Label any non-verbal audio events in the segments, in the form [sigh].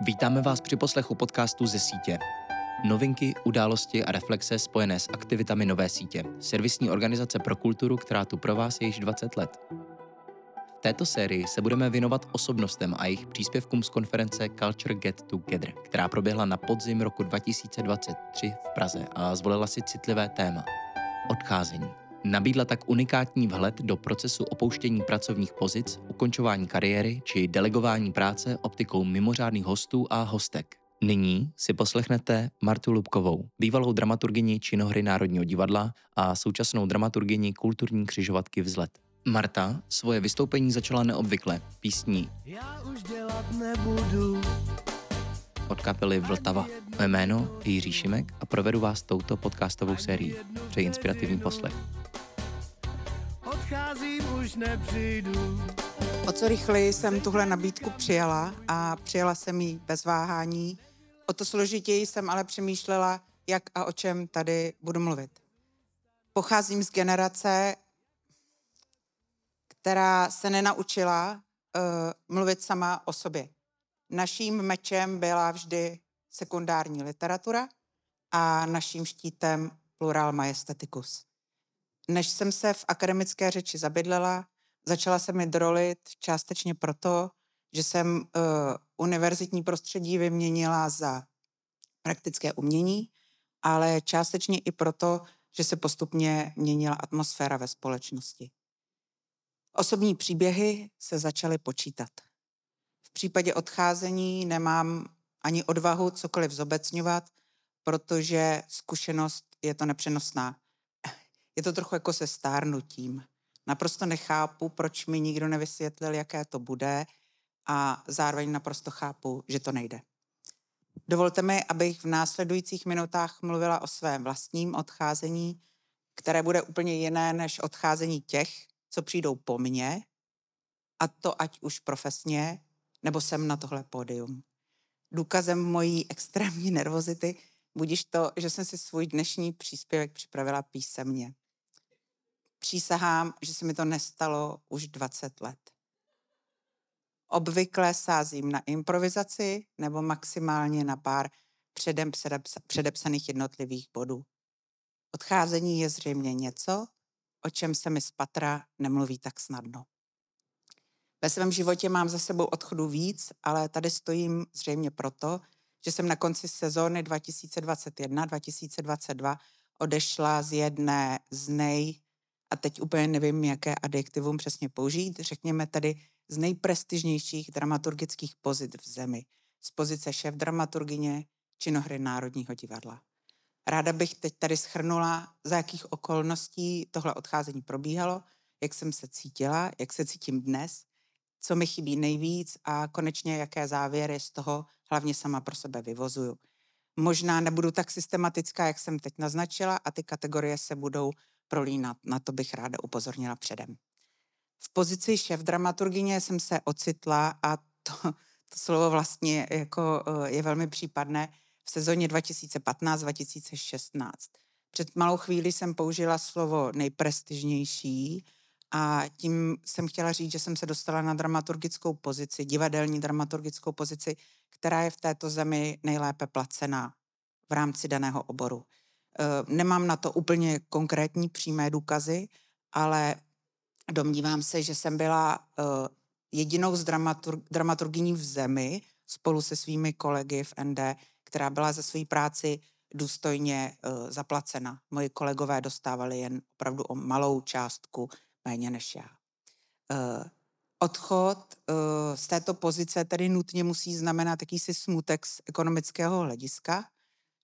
Vítáme vás při poslechu podcastu ze sítě. Novinky, události a reflexe spojené s aktivitami Nové sítě, servisní organizace pro kulturu, která tu pro vás je již 20 let. V této sérii se budeme věnovat osobnostem a jejich příspěvkům z konference Culture Get Together, která proběhla na podzim roku 2023 v Praze a zvolila si citlivé téma – odcházení. Nabídla tak unikátní vhled do procesu opouštění pracovních pozic, ukončování kariéry či delegování práce optikou mimořádných hostů a hostek. Nyní si poslechnete Martu Lubkovou, bývalou dramaturgyni činohry Národního divadla a současnou dramaturgyni kulturní křižovatky Vzlet. Marta svoje vystoupení začala neobvykle, písní Já už dělat nebudu od kapely Vltava. Mé jméno je Jiří Šimek a provedu vás touto podcastovou sérií. Přeji inspirativní poslech už nepřijdu. O co rychleji jsem tuhle nabídku přijala a přijala jsem ji bez váhání. O to složitěji jsem ale přemýšlela, jak a o čem tady budu mluvit. Pocházím z generace, která se nenaučila uh, mluvit sama o sobě. Naším mečem byla vždy sekundární literatura a naším štítem plural majestaticus než jsem se v akademické řeči zabydlela, začala se mi drolit částečně proto, že jsem uh, univerzitní prostředí vyměnila za praktické umění, ale částečně i proto, že se postupně měnila atmosféra ve společnosti. Osobní příběhy se začaly počítat. V případě odcházení nemám ani odvahu cokoliv zobecňovat, protože zkušenost je to nepřenosná je to trochu jako se stárnutím. Naprosto nechápu, proč mi nikdo nevysvětlil, jaké to bude a zároveň naprosto chápu, že to nejde. Dovolte mi, abych v následujících minutách mluvila o svém vlastním odcházení, které bude úplně jiné než odcházení těch, co přijdou po mně, a to ať už profesně, nebo jsem na tohle pódium. Důkazem mojí extrémní nervozity budíš to, že jsem si svůj dnešní příspěvek připravila písemně. Přísahám, že se mi to nestalo už 20 let. Obvykle sázím na improvizaci nebo maximálně na pár předem předepsaných jednotlivých bodů. Odcházení je zřejmě něco, o čem se mi z patra nemluví tak snadno. Ve svém životě mám za sebou odchodu víc, ale tady stojím zřejmě proto, že jsem na konci sezóny 2021-2022 odešla z jedné z nej a teď úplně nevím, jaké adjektivum přesně použít, řekněme tady z nejprestižnějších dramaturgických pozit v zemi, z pozice šéf dramaturgině činohry Národního divadla. Ráda bych teď tady schrnula, za jakých okolností tohle odcházení probíhalo, jak jsem se cítila, jak se cítím dnes, co mi chybí nejvíc a konečně jaké závěry z toho hlavně sama pro sebe vyvozuju. Možná nebudu tak systematická, jak jsem teď naznačila a ty kategorie se budou prolínat. Na to bych ráda upozornila předem. V pozici šéf dramaturgině jsem se ocitla a to, to slovo vlastně jako eh, je velmi případné v sezóně 2015-2016. Před malou chvíli jsem použila slovo nejprestižnější a tím jsem chtěla říct, že jsem se dostala na dramaturgickou pozici, divadelní dramaturgickou pozici, která je v této zemi nejlépe placená v rámci daného oboru. Eh, nemám na to úplně konkrétní přímé důkazy, ale domnívám se, že jsem byla eh, jedinou z dramatur- dramaturgyní v zemi spolu se svými kolegy v ND, která byla za své práci důstojně uh, zaplacena. Moji kolegové dostávali jen opravdu o malou částku méně než já. Odchod z této pozice tedy nutně musí znamenat jakýsi smutek z ekonomického hlediska,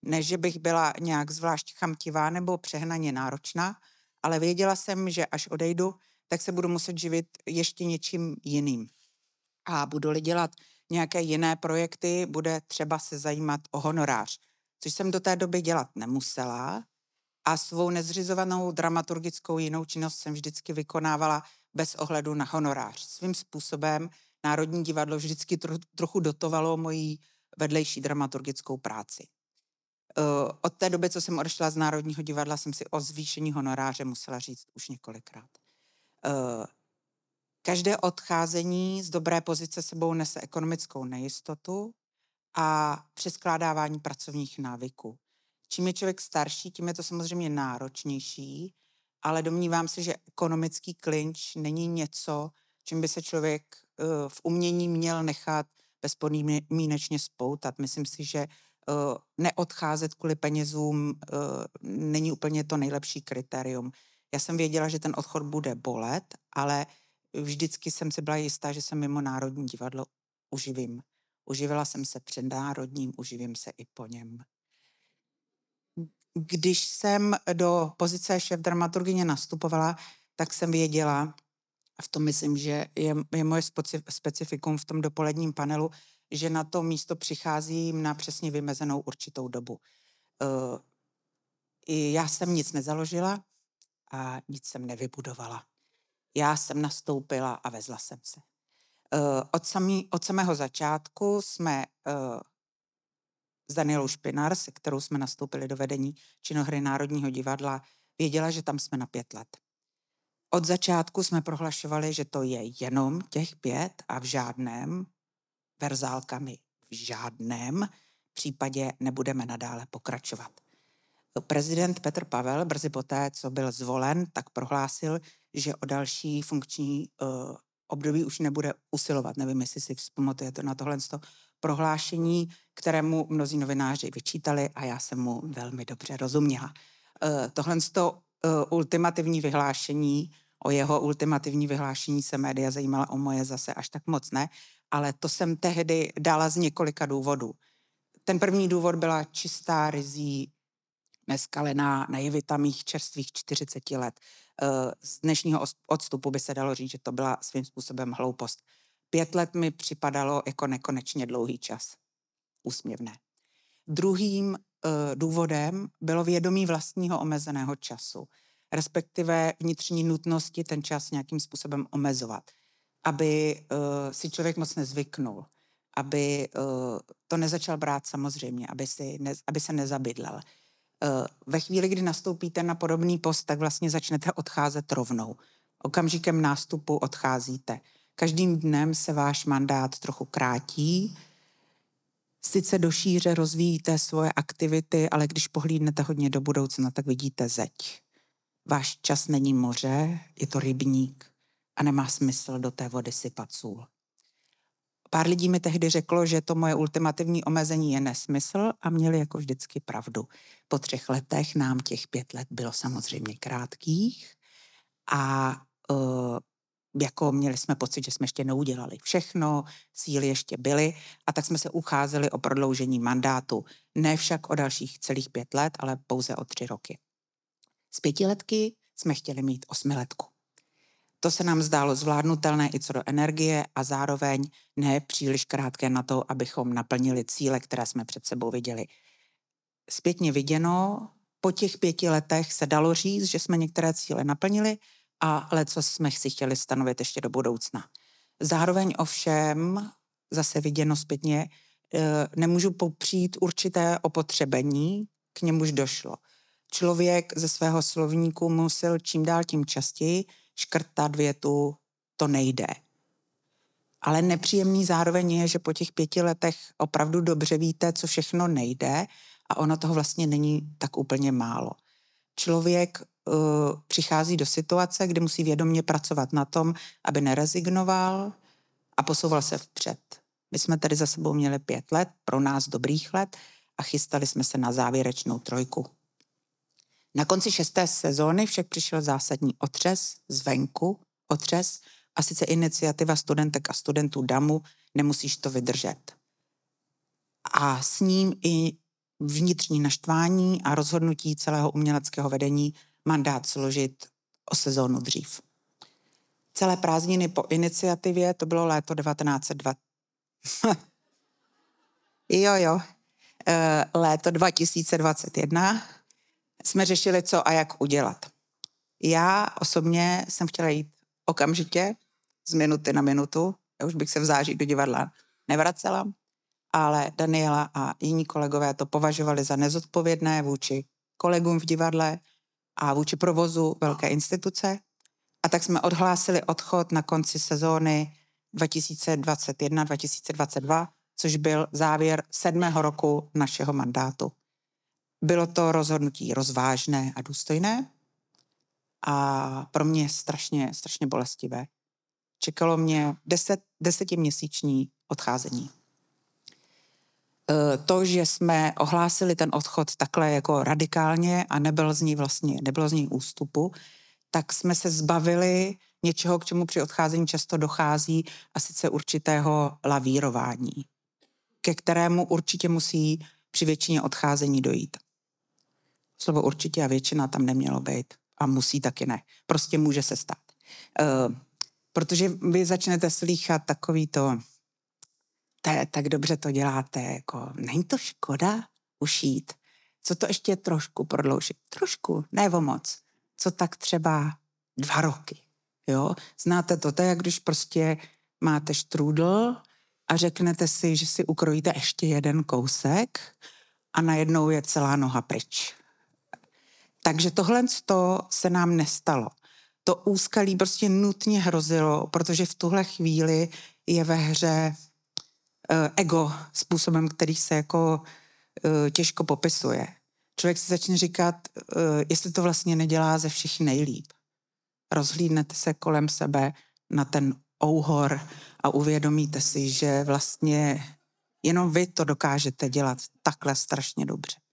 ne, že bych byla nějak zvlášť chamtivá nebo přehnaně náročná, ale věděla jsem, že až odejdu, tak se budu muset živit ještě něčím jiným. A budu-li dělat nějaké jiné projekty, bude třeba se zajímat o honorář, což jsem do té doby dělat nemusela. A svou nezřizovanou dramaturgickou jinou činnost jsem vždycky vykonávala bez ohledu na honorář. Svým způsobem Národní divadlo vždycky tro, trochu dotovalo moji vedlejší dramaturgickou práci. Od té doby, co jsem odešla z Národního divadla, jsem si o zvýšení honoráře musela říct už několikrát. Uh, každé odcházení z dobré pozice sebou nese ekonomickou nejistotu a přeskládávání pracovních návyků. Čím je člověk starší, tím je to samozřejmě náročnější, ale domnívám se, že ekonomický klinč není něco, čím by se člověk uh, v umění měl nechat bezpodmínečně spoutat. Myslím si, že neodcházet kvůli penězům uh, není úplně to nejlepší kritérium. Já jsem věděla, že ten odchod bude bolet, ale vždycky jsem si byla jistá, že se mimo Národní divadlo uživím. Uživila jsem se před Národním, uživím se i po něm. Když jsem do pozice šéf dramaturgině nastupovala, tak jsem věděla, a v tom myslím, že je, je moje specifikum v tom dopoledním panelu, že na to místo přicházím na přesně vymezenou určitou dobu. I já jsem nic nezaložila a nic jsem nevybudovala. Já jsem nastoupila a vezla jsem se. Uh, od, samý, od samého začátku jsme uh, s Danielou Špinar, se kterou jsme nastoupili do vedení činohry Národního divadla, věděla, že tam jsme na pět let. Od začátku jsme prohlašovali, že to je jenom těch pět a v žádném verzálkami v žádném případě nebudeme nadále pokračovat. Prezident Petr Pavel brzy poté, co byl zvolen, tak prohlásil, že o další funkční uh, období už nebude usilovat. Nevím, jestli si vzpamatujete na tohle prohlášení, kterému mnozí novináři vyčítali a já jsem mu velmi dobře rozuměla. Uh, tohle to uh, ultimativní vyhlášení, o jeho ultimativní vyhlášení se média zajímala, o moje zase až tak moc ne, ale to jsem tehdy dala z několika důvodů. Ten první důvod byla čistá rizí neskalená naivita mých čerstvých 40 let. Eh, z dnešního odstupu by se dalo říct, že to byla svým způsobem hloupost. Pět let mi připadalo jako nekonečně dlouhý čas. Úsměvné. Druhým uh, důvodem bylo vědomí vlastního omezeného času, respektive vnitřní nutnosti ten čas nějakým způsobem omezovat, aby uh, si člověk moc nezvyknul, aby uh, to nezačal brát samozřejmě, aby, si ne, aby se nezabydlel Eh, ve chvíli, kdy nastoupíte na podobný post, tak vlastně začnete odcházet rovnou. Okamžikem nástupu odcházíte. Každým dnem se váš mandát trochu krátí, sice do šíře rozvíjíte svoje aktivity, ale když pohlídnete hodně do budoucna, tak vidíte zeď. Váš čas není moře, je to rybník a nemá smysl do té vody sypat sůl. Pár lidí mi tehdy řeklo, že to moje ultimativní omezení je nesmysl a měli jako vždycky pravdu. Po třech letech nám těch pět let bylo samozřejmě krátkých a uh, jako měli jsme pocit, že jsme ještě neudělali všechno, síly ještě byly a tak jsme se ucházeli o prodloužení mandátu. Ne však o dalších celých pět let, ale pouze o tři roky. Z pětiletky jsme chtěli mít osmiletku. To se nám zdálo zvládnutelné i co do energie a zároveň ne příliš krátké na to, abychom naplnili cíle, které jsme před sebou viděli. Zpětně viděno, po těch pěti letech se dalo říct, že jsme některé cíle naplnili a leco jsme si chtěli stanovit ještě do budoucna. Zároveň ovšem, zase viděno zpětně, eh, nemůžu popřít určité opotřebení, k němuž došlo. Člověk ze svého slovníku musel čím dál tím častěji škrtat větu, to nejde. Ale nepříjemný zároveň je, že po těch pěti letech opravdu dobře víte, co všechno nejde a ono toho vlastně není tak úplně málo. Člověk uh, přichází do situace, kdy musí vědomě pracovat na tom, aby nerezignoval a posouval se vpřed. My jsme tady za sebou měli pět let, pro nás dobrých let, a chystali jsme se na závěrečnou trojku. Na konci šesté sezóny však přišel zásadní otřes zvenku, otřes, a sice iniciativa studentek a studentů DAMu Nemusíš to vydržet. A s ním i vnitřní naštvání a rozhodnutí celého uměleckého vedení mandát složit o sezónu dřív. Celé prázdniny po iniciativě, to bylo léto 1902. [laughs] jo, jo, e, léto 2021, jsme řešili, co a jak udělat. Já osobně jsem chtěla jít okamžitě, z minuty na minutu. Já už bych se v září do divadla nevracela, ale Daniela a jiní kolegové to považovali za nezodpovědné vůči kolegům v divadle a vůči provozu velké instituce. A tak jsme odhlásili odchod na konci sezóny 2021-2022 což byl závěr sedmého roku našeho mandátu. Bylo to rozhodnutí rozvážné a důstojné a pro mě strašně, strašně bolestivé. Čekalo mě deset, desetiměsíční odcházení. E, to, že jsme ohlásili ten odchod takhle jako radikálně a nebyl z ní vlastně, nebylo z ní ústupu, tak jsme se zbavili něčeho, k čemu při odcházení často dochází, a sice určitého lavírování, ke kterému určitě musí při většině odcházení dojít. Slovo určitě a většina tam nemělo být. A musí taky ne. Prostě může se stát. Uh, protože vy začnete slýchat takový to, tak dobře to děláte, jako není to škoda ušít? Co to ještě trošku prodloužit? Trošku, ne o moc. Co tak třeba dva roky, jo? Znáte to, to je jak když prostě máte štrůdl a řeknete si, že si ukrojíte ještě jeden kousek a najednou je celá noha pryč. Takže tohle se nám nestalo. To úskalí prostě nutně hrozilo, protože v tuhle chvíli je ve hře uh, ego způsobem, který se jako uh, těžko popisuje. Člověk si začne říkat, uh, jestli to vlastně nedělá ze všech nejlíp. Rozhlídnete se kolem sebe na ten ouhor a uvědomíte si, že vlastně jenom vy to dokážete dělat takhle strašně dobře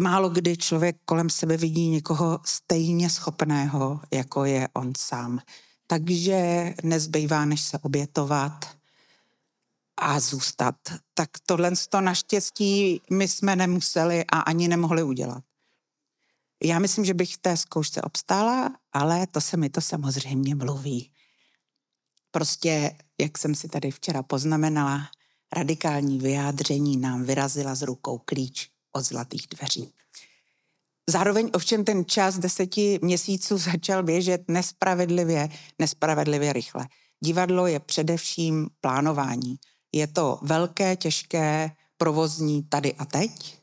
málo kdy člověk kolem sebe vidí někoho stejně schopného, jako je on sám. Takže nezbývá, než se obětovat a zůstat. Tak tohle to naštěstí my jsme nemuseli a ani nemohli udělat. Já myslím, že bych v té zkoušce obstála, ale to se mi to samozřejmě mluví. Prostě, jak jsem si tady včera poznamenala, radikální vyjádření nám vyrazila z rukou klíč od zlatých dveří. Zároveň ovšem ten čas deseti měsíců [laughs] začal běžet nespravedlivě, nespravedlivě rychle. Divadlo je především plánování. Je to velké, těžké, provozní tady a teď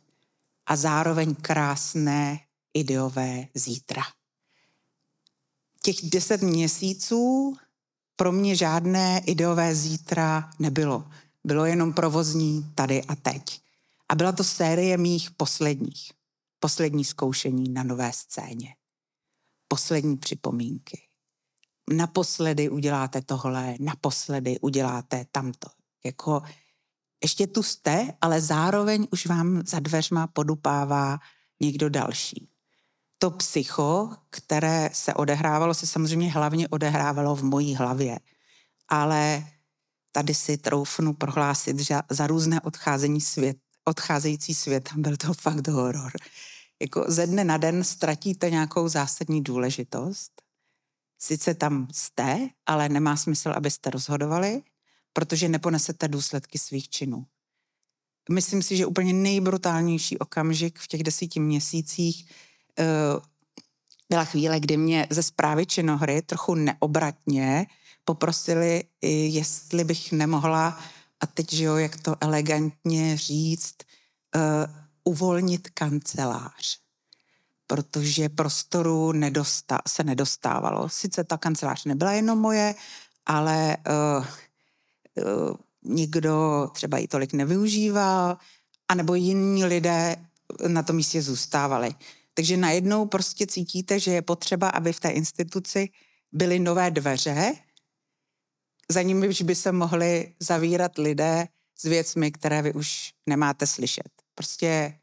a zároveň krásné ideové zítra. Těch deset měsíců pro mě žádné ideové zítra nebylo. Bylo jenom provozní tady a teď. A byla to série mých posledních. Poslední zkoušení na nové scéně. Poslední připomínky. Naposledy uděláte tohle, naposledy uděláte tamto. Jako ještě tu jste, ale zároveň už vám za dveřma podupává někdo další. To psycho, které se odehrávalo, se samozřejmě hlavně odehrávalo v mojí hlavě. Ale tady si troufnu prohlásit, že za různé odcházení svět, odcházející svět, [laughs] byl to fakt horor. Jako ze dne na den ztratíte nějakou zásadní důležitost. Sice tam jste, ale nemá smysl, abyste rozhodovali, protože neponesete důsledky svých činů. Myslím si, že úplně nejbrutálnější okamžik v těch desíti měsících uh, byla chvíle, kdy mě ze zprávy činohry trochu neobratně poprosili, jestli bych nemohla a teď, že jo, jak to elegantně říct, uh, uvolnit kancelář, protože prostoru nedostá, se nedostávalo. Sice ta kancelář nebyla jenom moje, ale uh, uh, nikdo třeba ji tolik nevyužíval, anebo jiní lidé na tom místě zůstávali. Takže najednou prostě cítíte, že je potřeba, aby v té instituci byly nové dveře, za nimi už by se mohli zavírat lidé s věcmi, které vy už nemáte slyšet. Prostě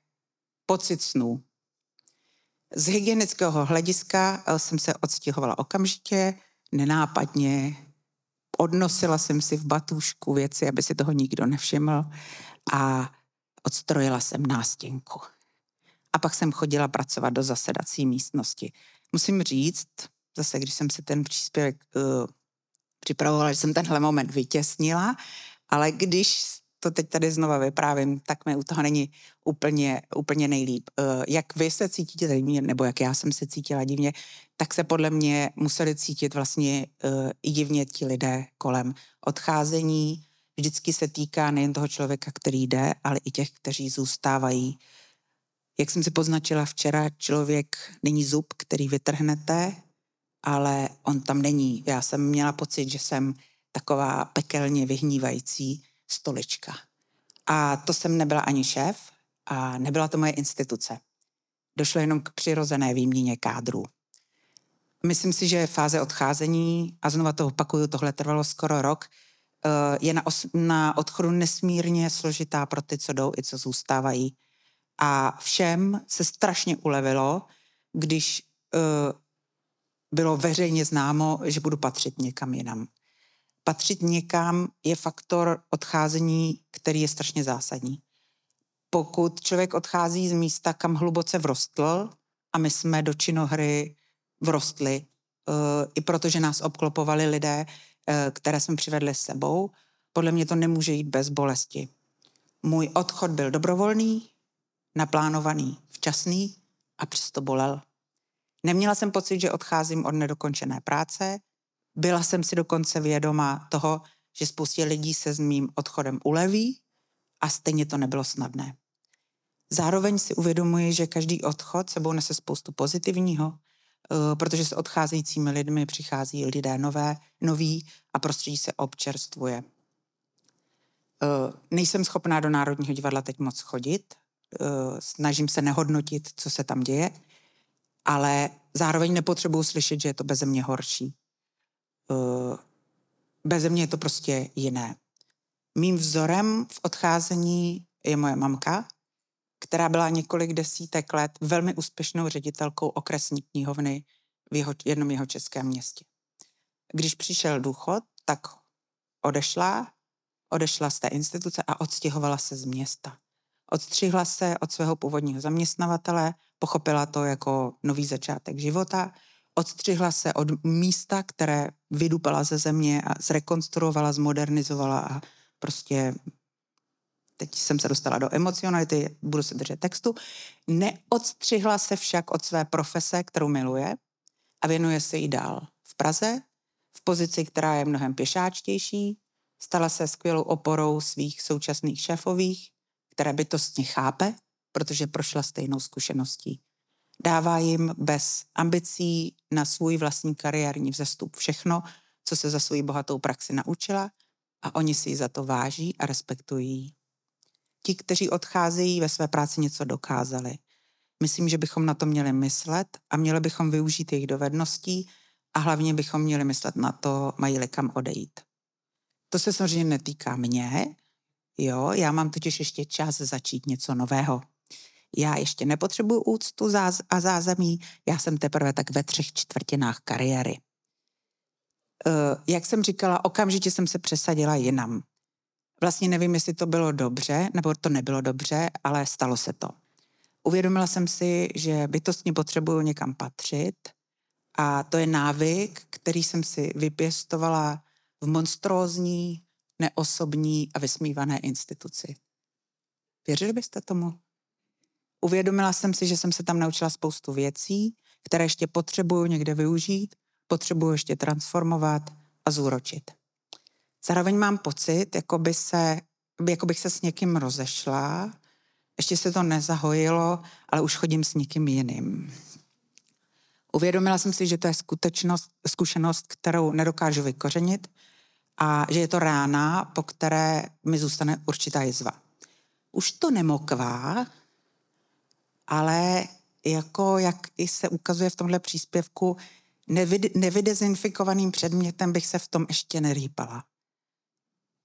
pocit snů. Z hygienického hlediska eh, jsem se odstěhovala okamžitě, nenápadně, odnosila jsem si v batůžku věci, aby si toho nikdo nevšiml a odstrojila jsem nástěnku. A pak jsem chodila pracovat do zasedací místnosti. Musím říct, zase když jsem si ten příspěvek uh, připravovala, že jsem tenhle moment vytěsnila, ale když to teď tady znova vyprávím, tak mi u toho není úplně, úplně nejlíp. Uh, jak vy se cítíte divně, nebo jak já jsem se cítila divně, tak se podle mě museli cítit vlastně uh, i divně ti lidé kolem. Odcházení vždycky se týká nejen toho člověka, který jde, ale i těch, kteří zůstávají. Jak jsem si poznačila včera, člověk není zub, který vytrhnete, ale on tam není. Já jsem měla pocit, že jsem taková pekelně vyhnívající stolička. A to jsem nebyla ani šéf a nebyla to moje instituce. Došlo jenom k přirozené výměně kádrů. Myslím si, že fáze odcházení, a znova to opakuju, tohle trvalo skoro rok, eh, je na, os- na odchodu nesmírně složitá pro ty, co jdou i co zůstávají. A všem se strašně ulevilo, když uh, bylo veřejně známo, že budu patřit někam jinam. Patřit někam je faktor odcházení, který je strašně zásadní. Pokud člověk odchází z místa, kam hluboce vrostl, a my jsme do činohry vrostli, uh, i protože nás obklopovali lidé, uh, které jsme přivedli s sebou, podle mě to nemůže jít bez bolesti. Můj odchod byl dobrovolný, naplánovaný, včasný a přesto bolel. Neměla jsem pocit, že odcházím od nedokončené práce. Byla jsem si dokonce vědoma toho, že spoustě lidí se s mým odchodem uleví a stejně to nebylo snadné. Zároveň si uvědomuji, že každý odchod sebou nese spoustu pozitivního, eh, protože s odcházejícími lidmi přichází lidé nové, noví a prostředí se občerstvuje. Eh, nejsem schopná do Národního divadla teď moc chodit, eh, snažím se nehodnotit, co se tam děje, ale zároveň nepotřebuju slyšet, že je to beze mě horší. Uh, beze mě je to prostě jiné. Mým vzorem v odcházení je moje mamka, která byla několik desítek let velmi úspěšnou ředitelkou okresní knihovny v jeho, jednom jeho českém městě. Když přišel důchod, tak odešla, odešla z té instituce a odstěhovala se z města. Odstřihla se od svého původního zaměstnavatele, pochopila to jako nový začátek života, odstřihla se od místa, které vydupala ze země a zrekonstruovala, zmodernizovala a prostě teď jsem se dostala do emocionality, budu se držet textu, neodstřihla se však od své profese, kterou miluje a věnuje se jí dál v Praze, v pozici, která je mnohem pěšáčtější, stala se skvělou oporou svých současných šéfových, které bytostně chápe, protože prošla stejnou zkušeností. Dává jim bez ambicí na svůj vlastní kariérní vzestup všechno, co se za svou bohatou praxi naučila a oni si ji za to váží a respektují. Ti, kteří odcházejí ve své práci něco dokázali. Myslím, že bychom na to měli myslet a měli bychom využít jejich dovedností a hlavně bychom měli myslet na to, mají-li kam odejít. To se samozřejmě netýká mě, jo, já mám totiž ještě čas začít něco nového. Já ještě nepotřebuju úctu a zázemí, já jsem teprve tak ve třech čtvrtinách kariéry. Uh, jak jsem říkala, okamžitě jsem se přesadila jinam. Vlastně nevím, jestli to bylo dobře, nebo to nebylo dobře, ale stalo se to. Uvědomila jsem si, že bytostně potřebuju někam patřit a to je návyk, který jsem si vypěstovala v monstrózní, neosobní a vysmívané instituci. Věřili byste tomu? Uvědomila jsem si, že jsem se tam naučila spoustu věcí, které ještě potřebuju někde využít, potřebuju ještě transformovat a zúročit. Zároveň mám pocit, jako, by se, jako bych se s někým rozešla, ještě se to nezahojilo, ale už chodím s někým jiným. Uvědomila jsem si, že to je skutečnost, zkušenost, kterou nedokážu vykořenit a že je to rána, po které mi zůstane určitá jizva. Už to nemokvá, ale jako jak i se ukazuje v tomhle příspěvku, nevydezinfikovaným předmětem bych se v tom ještě nerýpala.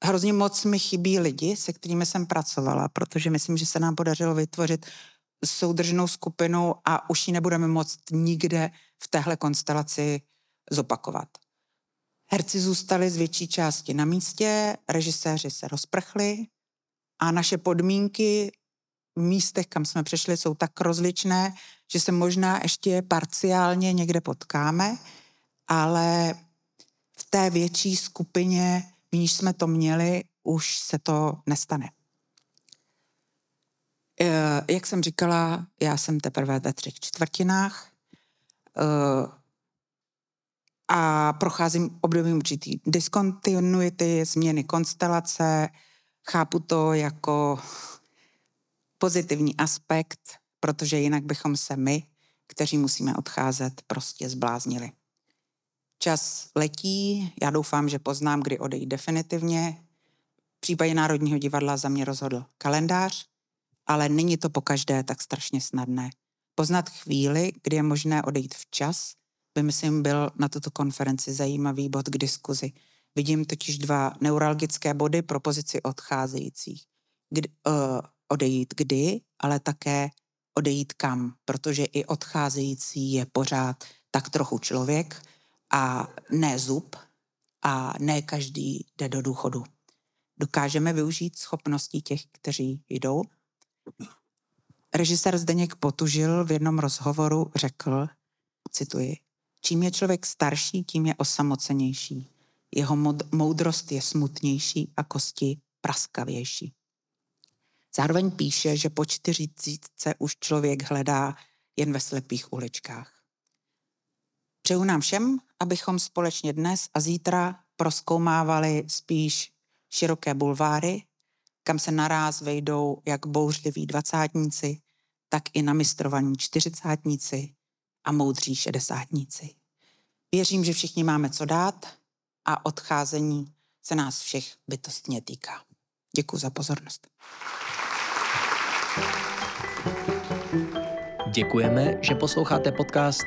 Hrozně moc mi chybí lidi, se kterými jsem pracovala, protože myslím, že se nám podařilo vytvořit soudržnou skupinu a už ji nebudeme moct nikde v téhle konstelaci zopakovat. Herci zůstali z větší části na místě, režiséři se rozprchli a naše podmínky místech, kam jsme přešli, jsou tak rozličné, že se možná ještě parciálně někde potkáme, ale v té větší skupině, v níž jsme to měli, už se to nestane. Eh, jak jsem říkala, já jsem teprve ve třech čtvrtinách eh, a procházím obdobím určitý diskontinuity, změny konstelace, chápu to jako pozitivní aspekt, protože jinak bychom se my, kteří musíme odcházet, prostě zbláznili. Čas letí, já doufám, že poznám, kdy odejít definitivně. V případě Národního divadla za mě rozhodl kalendář, ale není to po každé tak strašně snadné. Poznat chvíli, kdy je možné odejít včas, by myslím byl na tuto konferenci zajímavý bod k diskuzi. Vidím totiž dva neuralgické body pro pozici odcházejících. Kdy, uh, odejít kdy, ale také odejít kam, protože i odcházející je pořád tak trochu člověk a ne zub a ne každý jde do důchodu. Dokážeme využít schopností těch, kteří jdou? Režisér Zdeněk Potužil v jednom rozhovoru řekl, cituji, čím je člověk starší, tím je osamocenější. Jeho moudrost je smutnější a kosti praskavější. Zároveň píše, že po čtyřicítce už člověk hledá jen ve slepých uličkách. Přeju nám všem, abychom společně dnes a zítra proskoumávali spíš široké bulváry, kam se naráz vejdou jak bouřliví dvacátníci, tak i namistrovaní čtyřicátníci a moudří šedesátníci. Věřím, že všichni máme co dát a odcházení se nás všech bytostně týká. Děkuji za pozornost. Děkujeme, že posloucháte podcast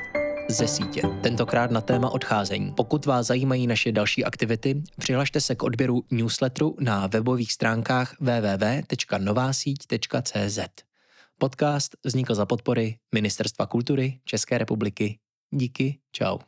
ze sítě, tentokrát na téma odcházení. Pokud vás zajímají naše další aktivity, přihlašte se k odběru newsletteru na webových stránkách www.novasíť.cz. Podcast vznikl za podpory Ministerstva kultury České republiky. Díky, čau.